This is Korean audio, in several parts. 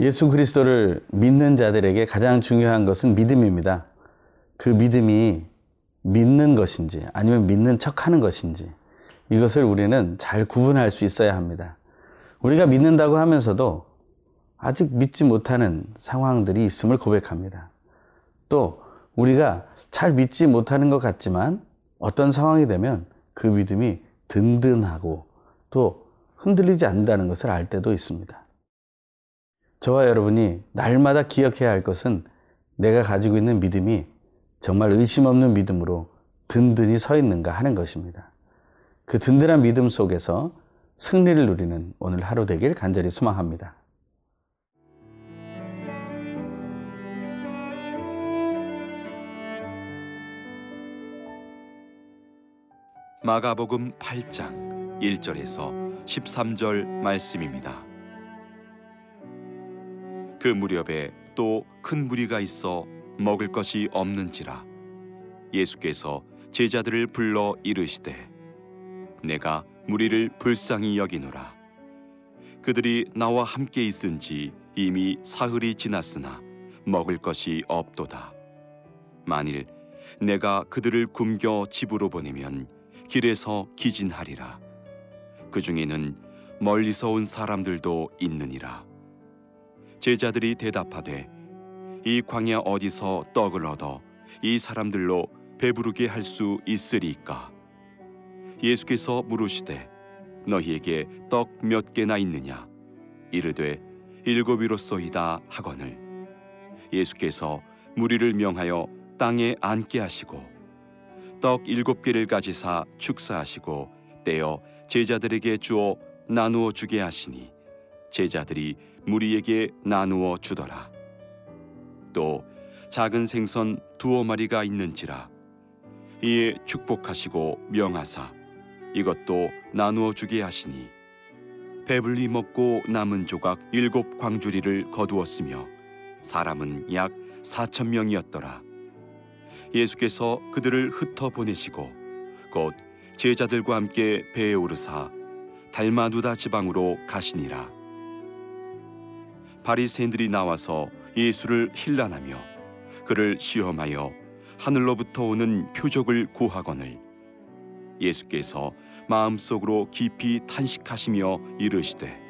예수 그리스도를 믿는 자들에게 가장 중요한 것은 믿음입니다. 그 믿음이 믿는 것인지 아니면 믿는 척 하는 것인지 이것을 우리는 잘 구분할 수 있어야 합니다. 우리가 믿는다고 하면서도 아직 믿지 못하는 상황들이 있음을 고백합니다. 또 우리가 잘 믿지 못하는 것 같지만 어떤 상황이 되면 그 믿음이 든든하고 또 흔들리지 않는다는 것을 알 때도 있습니다. 저와 여러분이 날마다 기억해야 할 것은 내가 가지고 있는 믿음이 정말 의심 없는 믿음으로 든든히 서 있는가 하는 것입니다. 그 든든한 믿음 속에서 승리를 누리는 오늘 하루 되길 간절히 소망합니다. 마가복음 8장 1절에서 13절 말씀입니다. 그 무렵에 또 큰 무리가 있어 먹을 것이 없는지라. 예수께서 제자들을 불러 이르시되 내가 무리를 불쌍히 여기노라. 그들이 나와 함께 있은지 이미 사흘이 지났으나 먹을 것이 없도다. 만일 내가 그들을 굶겨 집으로 보내면 길에서 기진하리라. 그 중에는 멀리서 온 사람들도 있느니라 제자들이 대답하되 이 광야 어디서 떡을 얻어 이 사람들로 배부르게 할 수 있으리까? 예수께서 물으시되 너희에게 떡 몇 개나 있느냐? 이르되 일곱이로소이다 하거늘. 예수께서 무리를 명하여 땅에 앉게 하시고 떡 일곱 개를 가지사 축사하시고 떼어 제자들에게 주어 나누어 주게 하시니 제자들이 무리에게 나누어 주더라. 또 작은 생선 두어 마리가 있는지라 이에 축복하시고 명하사 이것도 나누어 주게 하시니 배불리 먹고 남은 조각 일곱 광주리를 거두었으며 사람은 약 사천 명이었더라. 예수께서 그들을 흩어 보내시고 곧 제자들과 함께 배에 오르사 달마누다 지방으로 가시니라. 바리새인들이 나와서 예수를 힐난하며 그를 시험하여 하늘로부터 오는 표적을 구하거늘 예수께서 마음속으로 깊이 탄식하시며 이르시되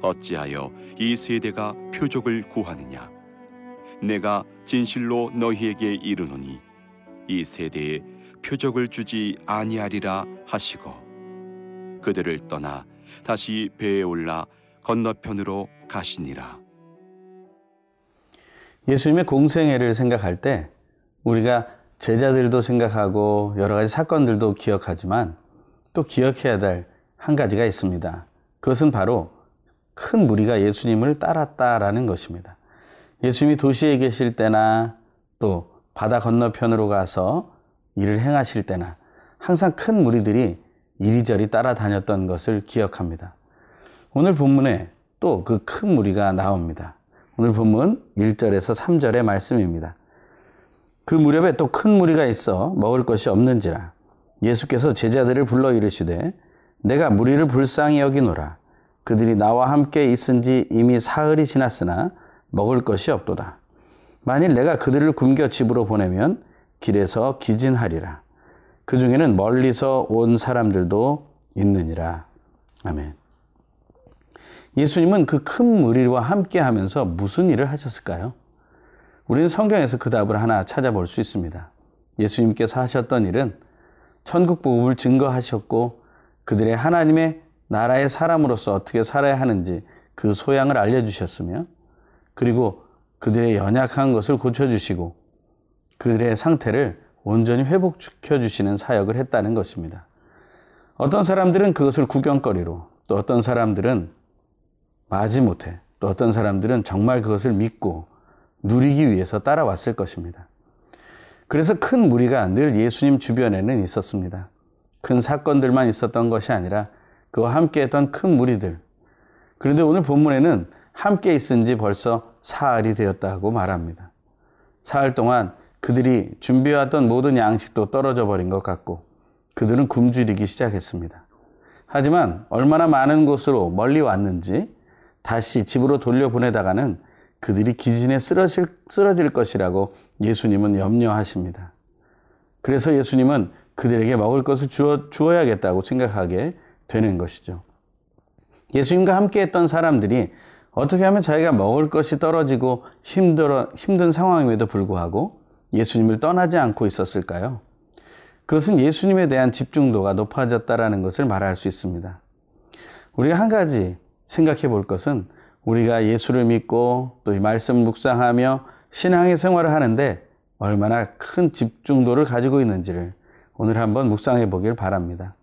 어찌하여 이 세대가 표적을 구하느냐? 내가 진실로 너희에게 이르노니 이 세대에 표적을 주지 아니하리라 하시고 그들을 떠나 다시 배에 올라 건너편으로 가시니라. 예수님의 공생애를 생각할 때 우리가 제자들도 생각하고 여러 가지 사건들도 기억하지만 또 기억해야 될 한 가지가 있습니다. 그것은 바로 큰 무리가 예수님을 따랐다라는 것입니다. 예수님이 도시에 계실 때나 또 바다 건너편으로 가서 일을 행하실 때나 항상 큰 무리들이 이리저리 따라다녔던 것을 기억합니다. 오늘 본문에 또 그 큰 무리가 나옵니다. 오늘 본문 1절에서 3절의 말씀입니다. 그 무렵에 또 큰 무리가 있어 먹을 것이 없는지라 예수께서 제자들을 불러 이르시되 내가 무리를 불쌍히 여기노라 그들이 나와 함께 있은지 이미 사흘이 지났으나 먹을 것이 없도다. 만일 내가 그들을 굶겨 집으로 보내면 길에서 기진하리라. 그 중에는 멀리서 온 사람들도 있느니라. 아멘. 예수님은 그 큰 무리와 함께 하면서 무슨 일을 하셨을까요? 우리는 성경에서 그 답을 하나 찾아볼 수 있습니다. 예수님께서 하셨던 일은 천국 복음을 증거하셨고 그들의 하나님의 나라의 사람으로서 어떻게 살아야 하는지 그 소양을 알려주셨으며 그리고 그들의 연약한 것을 고쳐주시고 그들의 상태를 온전히 회복시켜 주시는 사역을 했다는 것입니다. 어떤 사람들은 그것을 구경거리로 또 어떤 사람들은 마지못해 또 어떤 사람들은 정말 그것을 믿고 누리기 위해서 따라왔을 것입니다. 그래서 큰 무리가 늘 예수님 주변에는 있었습니다. 큰 사건들만 있었던 것이 아니라 그와 함께 했던 큰 무리들. 그런데 오늘 본문에는 함께 있은 지 벌써 사흘이 되었다고 말합니다. 사흘 동안 그들이 준비해왔던 모든 양식도 떨어져 버린 것 같고 그들은 굶주리기 시작했습니다. 하지만 얼마나 많은 곳으로 멀리 왔는지 다시 집으로 돌려보내다가는 그들이 기진에 쓰러질, 쓰러질 것이라고 예수님은 염려하십니다. 그래서 예수님은 그들에게 먹을 것을 주어, 주어야겠다고 생각하게 되는 것이죠. 예수님과 함께 했던 사람들이 어떻게 하면 자기가 먹을 것이 떨어지고 힘들어, 힘든 상황임에도 불구하고 예수님을 떠나지 않고 있었을까요? 그것은 예수님에 대한 집중도가 높아졌다라는 것을 말할 수 있습니다. 우리가 한 가지 생각해 볼 것은 우리가 예수를 믿고 또 이 말씀 묵상하며 신앙의 생활을 하는데 얼마나 큰 집중도를 가지고 있는지를 오늘 한번 묵상해 보길 바랍니다.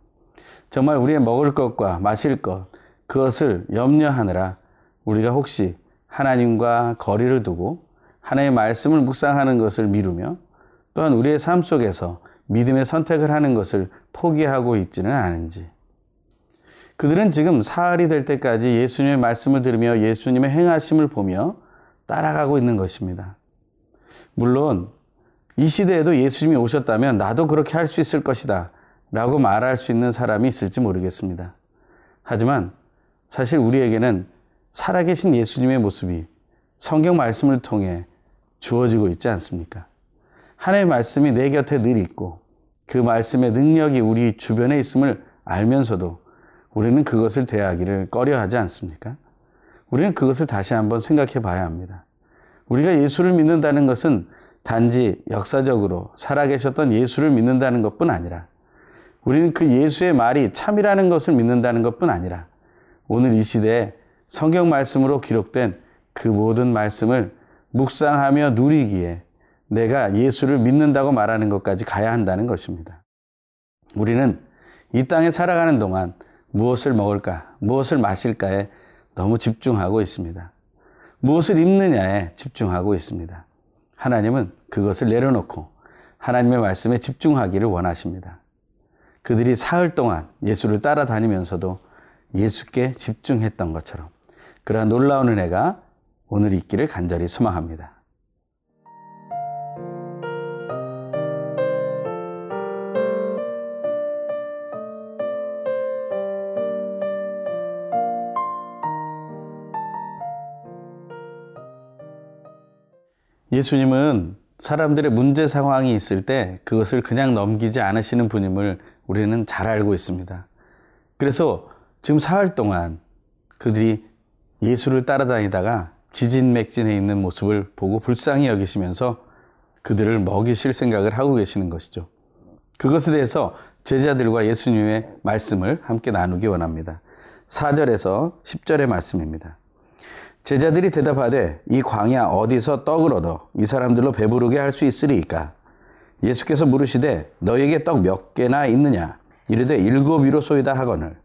정말 우리의 먹을 것과 마실 것, 그것을 염려하느라 우리가 혹시 하나님과 거리를 두고 하나님의 말씀을 묵상하는 것을 미루며 또한 우리의 삶 속에서 믿음의 선택을 하는 것을 포기하고 있지는 않은지. 그들은 지금 사흘이 될 때까지 예수님의 말씀을 들으며 예수님의 행하심을 보며 따라가고 있는 것입니다. 물론 이 시대에도 예수님이 오셨다면 나도 그렇게 할 수 있을 것이다 라고 말할 수 있는 사람이 있을지 모르겠습니다. 하지만 사실 우리에게는 살아계신 예수님의 모습이 성경 말씀을 통해 주어지고 있지 않습니까? 하나님의 말씀이 내 곁에 늘 있고 그 말씀의 능력이 우리 주변에 있음을 알면서도 우리는 그것을 대하기를 꺼려 하지 않습니까? 우리는 그것을 다시 한번 생각해 봐야 합니다. 우리가 예수를 믿는다는 것은 단지 역사적으로 살아계셨던 예수를 믿는다는 것뿐 아니라 우리는 그 예수의 말이 참이라는 것을 믿는다는 것뿐 아니라 오늘 이 시대에 성경 말씀으로 기록된 그 모든 말씀을 묵상하며 누리기에 내가 예수를 믿는다고 말하는 것까지 가야 한다는 것입니다. 우리는 이 땅에 살아가는 동안 무엇을 먹을까, 무엇을 마실까에 너무 집중하고 있습니다. 무엇을 입느냐에 집중하고 있습니다. 하나님은 그것을 내려놓고 하나님의 말씀에 집중하기를 원하십니다. 그들이 사흘 동안 예수를 따라다니면서도 예수께 집중했던 것처럼 그러한 놀라운 은혜가 오늘 있기를 간절히 소망합니다. 예수님은 사람들의 문제 상황이 있을 때 그것을 그냥 넘기지 않으시는 분임을 우리는 잘 알고 있습니다. 그래서 지금 사흘 동안 그들이 예수를 따라다니다가 기진맥진해 있는 모습을 보고 불쌍히 여기시면서 그들을 먹이실 생각을 하고 계시는 것이죠. 그것에 대해서 제자들과 예수님의 말씀을 함께 나누기 원합니다. 4절에서 10절의 말씀입니다. 제자들이 대답하되 이 광야 어디서 떡을 얻어? 이 사람들로 배부르게 할 수 있으리이까? 예수께서 물으시되 너에게 떡 몇 개나 있느냐? 이르되 일곱 이로 소이다 하거늘.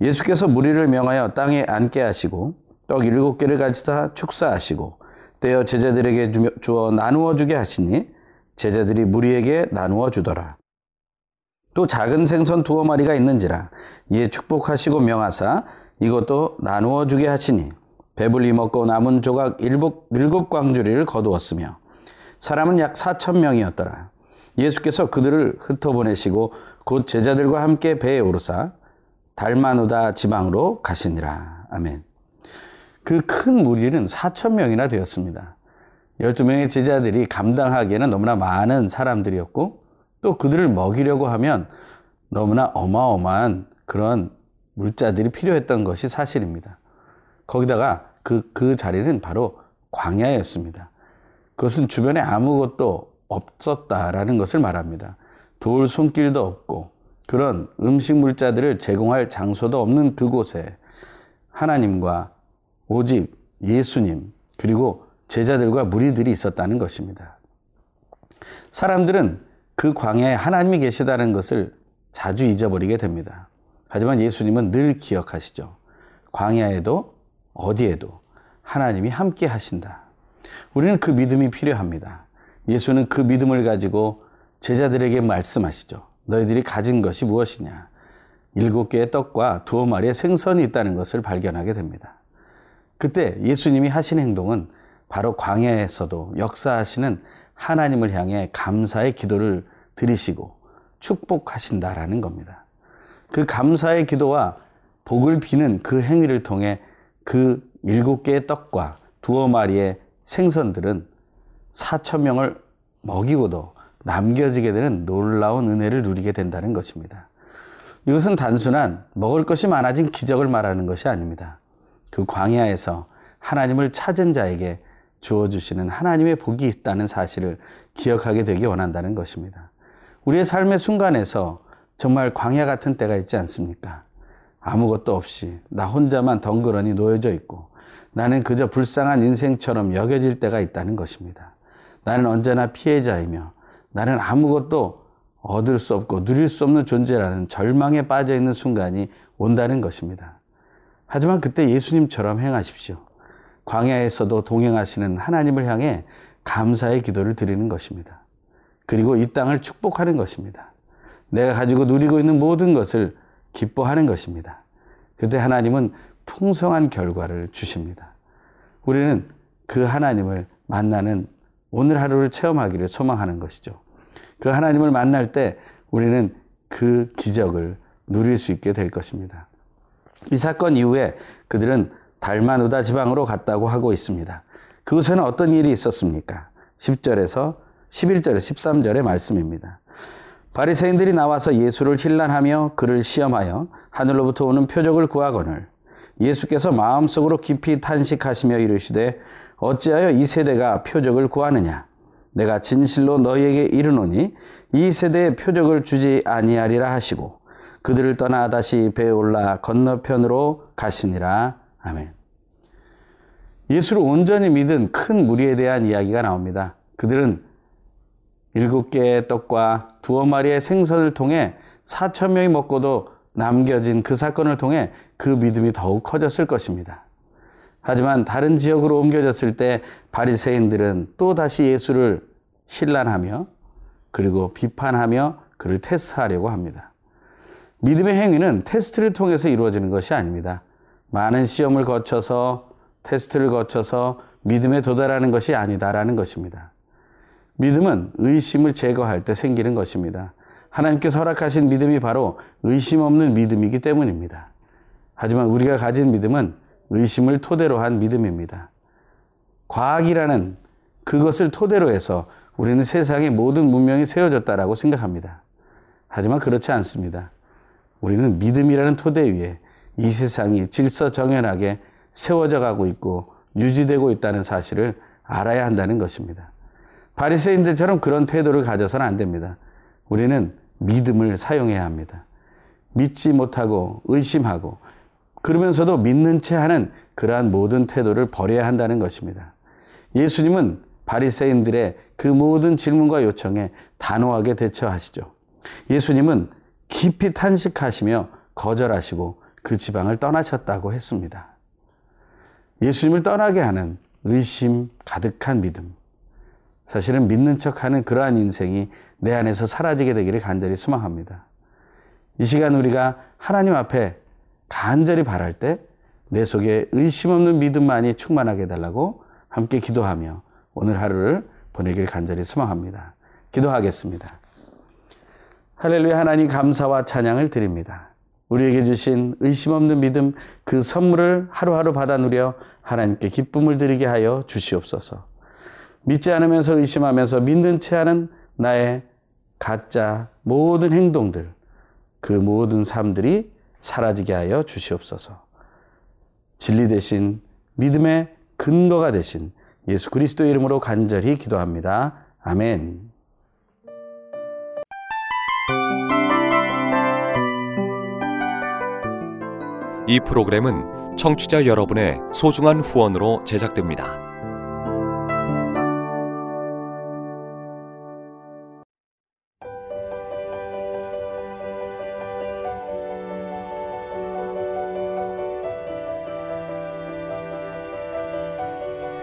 예수께서 무리를 명하여 땅에 앉게 하시고 떡 일곱 개를 가지다 축사하시고 떼어 제자들에게 주어 나누어 주게 하시니 제자들이 무리에게 나누어 주더라. 또 작은 생선 두어 마리가 있는지라 이에 축복하시고 명하사 이것도 나누어 주게 하시니 배불리 먹고 남은 조각 일곱, 일곱 광주리를 거두었으며 사람은 약 4천 명이었더라. 예수께서 그들을 흩어보내시고 곧 제자들과 함께 배에 오르사 달마누다 지방으로 가시니라. 아멘. 그 큰 무리는 4천 명이나 되었습니다. 12명의 제자들이 감당하기에는 너무나 많은 사람들이었고 또 그들을 먹이려고 하면 너무나 어마어마한 그런 물자들이 필요했던 것이 사실입니다. 거기다가 그, 그 자리는 바로 광야였습니다. 그것은 주변에 아무것도 없었다라는 것을 말합니다. 돌 손길도 없고 그런 음식 물자들을 제공할 장소도 없는 그곳에 하나님과 오직 예수님 그리고 제자들과 무리들이 있었다는 것입니다. 사람들은 그 광야에 하나님이 계시다는 것을 자주 잊어버리게 됩니다. 하지만 예수님은 늘 기억하시죠. 광야에도 어디에도 하나님이 함께 하신다. 우리는 그 믿음이 필요합니다. 예수는 그 믿음을 가지고 제자들에게 말씀하시죠. 너희들이 가진 것이 무엇이냐? 일곱 개의 떡과 두어 마리의 생선이 있다는 것을 발견하게 됩니다. 그때 예수님이 하신 행동은 바로 광야에서도 역사하시는 하나님을 향해 감사의 기도를 드리시고 축복하신다라는 겁니다. 그 감사의 기도와 복을 비는 그 행위를 통해 그 일곱 개의 떡과 두어 마리의 생선들은 4천 명을 먹이고도 남겨지게 되는 놀라운 은혜를 누리게 된다는 것입니다. 이것은 단순한 먹을 것이 많아진 기적을 말하는 것이 아닙니다. 그 광야에서 하나님을 찾은 자에게 주어주시는 하나님의 복이 있다는 사실을 기억하게 되기 원한다는 것입니다. 우리의 삶의 순간에서 정말 광야 같은 때가 있지 않습니까? 아무것도 없이 나 혼자만 덩그러니 놓여져 있고 나는 그저 불쌍한 인생처럼 여겨질 때가 있다는 것입니다. 나는 언제나 피해자이며 나는 아무것도 얻을 수 없고 누릴 수 없는 존재라는 절망에 빠져 있는 순간이 온다는 것입니다. 하지만 그때 예수님처럼 행하십시오. 광야에서도 동행하시는 하나님을 향해 감사의 기도를 드리는 것입니다. 그리고 이 땅을 축복하는 것입니다. 내가 가지고 누리고 있는 모든 것을 기뻐하는 것입니다. 그때 하나님은 풍성한 결과를 주십니다. 우리는 그 하나님을 만나는 오늘 하루를 체험하기를 소망하는 것이죠. 그 하나님을 만날 때 우리는 그 기적을 누릴 수 있게 될 것입니다. 이 사건 이후에 그들은 달마누다 지방으로 갔다고 하고 있습니다. 그곳에는 어떤 일이 있었습니까? 10절에서 11절, 13절의 말씀입니다. 바리새인들이 나와서 예수를 힐난하며 그를 시험하여 하늘로부터 오는 표적을 구하거늘 예수께서 마음속으로 깊이 탄식하시며 이르시되 어찌하여 이 세대가 표적을 구하느냐 내가 진실로 너희에게 이르노니 이 세대에 표적을 주지 아니하리라 하시고 그들을 떠나 다시 배에 올라 건너편으로 가시니라 아멘. 예수를 온전히 믿은 큰 무리에 대한 이야기가 나옵니다. 그들은 일곱 개의 떡과 두어 마리의 생선을 통해 사천 명이 먹고도 남겨진 그 사건을 통해 그 믿음이 더욱 커졌을 것입니다. 하지만 다른 지역으로 옮겨졌을 때 바리새인들은 또 다시 예수를 신란하며 그리고 비판하며 그를 테스트하려고 합니다. 믿음의 행위는 테스트를 통해서 이루어지는 것이 아닙니다. 많은 시험을 거쳐서 테스트를 거쳐서 믿음에 도달하는 것이 아니다라는 것입니다. 믿음은 의심을 제거할 때 생기는 것입니다. 하나님께서 허락하신 믿음이 바로 의심 없는 믿음이기 때문입니다. 하지만 우리가 가진 믿음은 의심을 토대로 한 믿음입니다. 과학이라는 그것을 토대로 해서 우리는 세상의 모든 문명이 세워졌다라고 생각합니다. 하지만 그렇지 않습니다. 우리는 믿음이라는 토대 위에 이 세상이 질서 정연하게 세워져 가고 있고 유지되고 있다는 사실을 알아야 한다는 것입니다. 바리새인들처럼 그런 태도를 가져서는 안 됩니다. 우리는 믿음을 사용해야 합니다. 믿지 못하고 의심하고 그러면서도 믿는 채 하는 그러한 모든 태도를 버려야 한다는 것입니다. 예수님은 바리새인들의 그 모든 질문과 요청에 단호하게 대처하시죠. 예수님은 깊이 탄식하시며 거절하시고 그 지방을 떠나셨다고 했습니다. 예수님을 떠나게 하는 의심 가득한 믿음. 사실은 믿는 척 하는 그러한 인생이 내 안에서 사라지게 되기를 간절히 소망합니다. 이 시간 우리가 하나님 앞에 간절히 바랄 때 내 속에 의심 없는 믿음만이 충만하게 해달라고 함께 기도하며 오늘 하루를 보내길 간절히 소망합니다. 기도하겠습니다. 할렐루야 하나님 감사와 찬양을 드립니다. 우리에게 주신 의심 없는 믿음 그 선물을 하루하루 받아 누려 하나님께 기쁨을 드리게 하여 주시옵소서. 믿지 않으면서 의심하면서 믿는 채 하는 나의 가짜 모든 행동들, 그 모든 삶들이 사라지게 하여 주시옵소서. 진리 대신 믿음의 근거가 되신 예수 그리스도 이름으로 간절히 기도합니다. 아멘. 이 프로그램은 청취자 여러분의 소중한 후원으로 제작됩니다.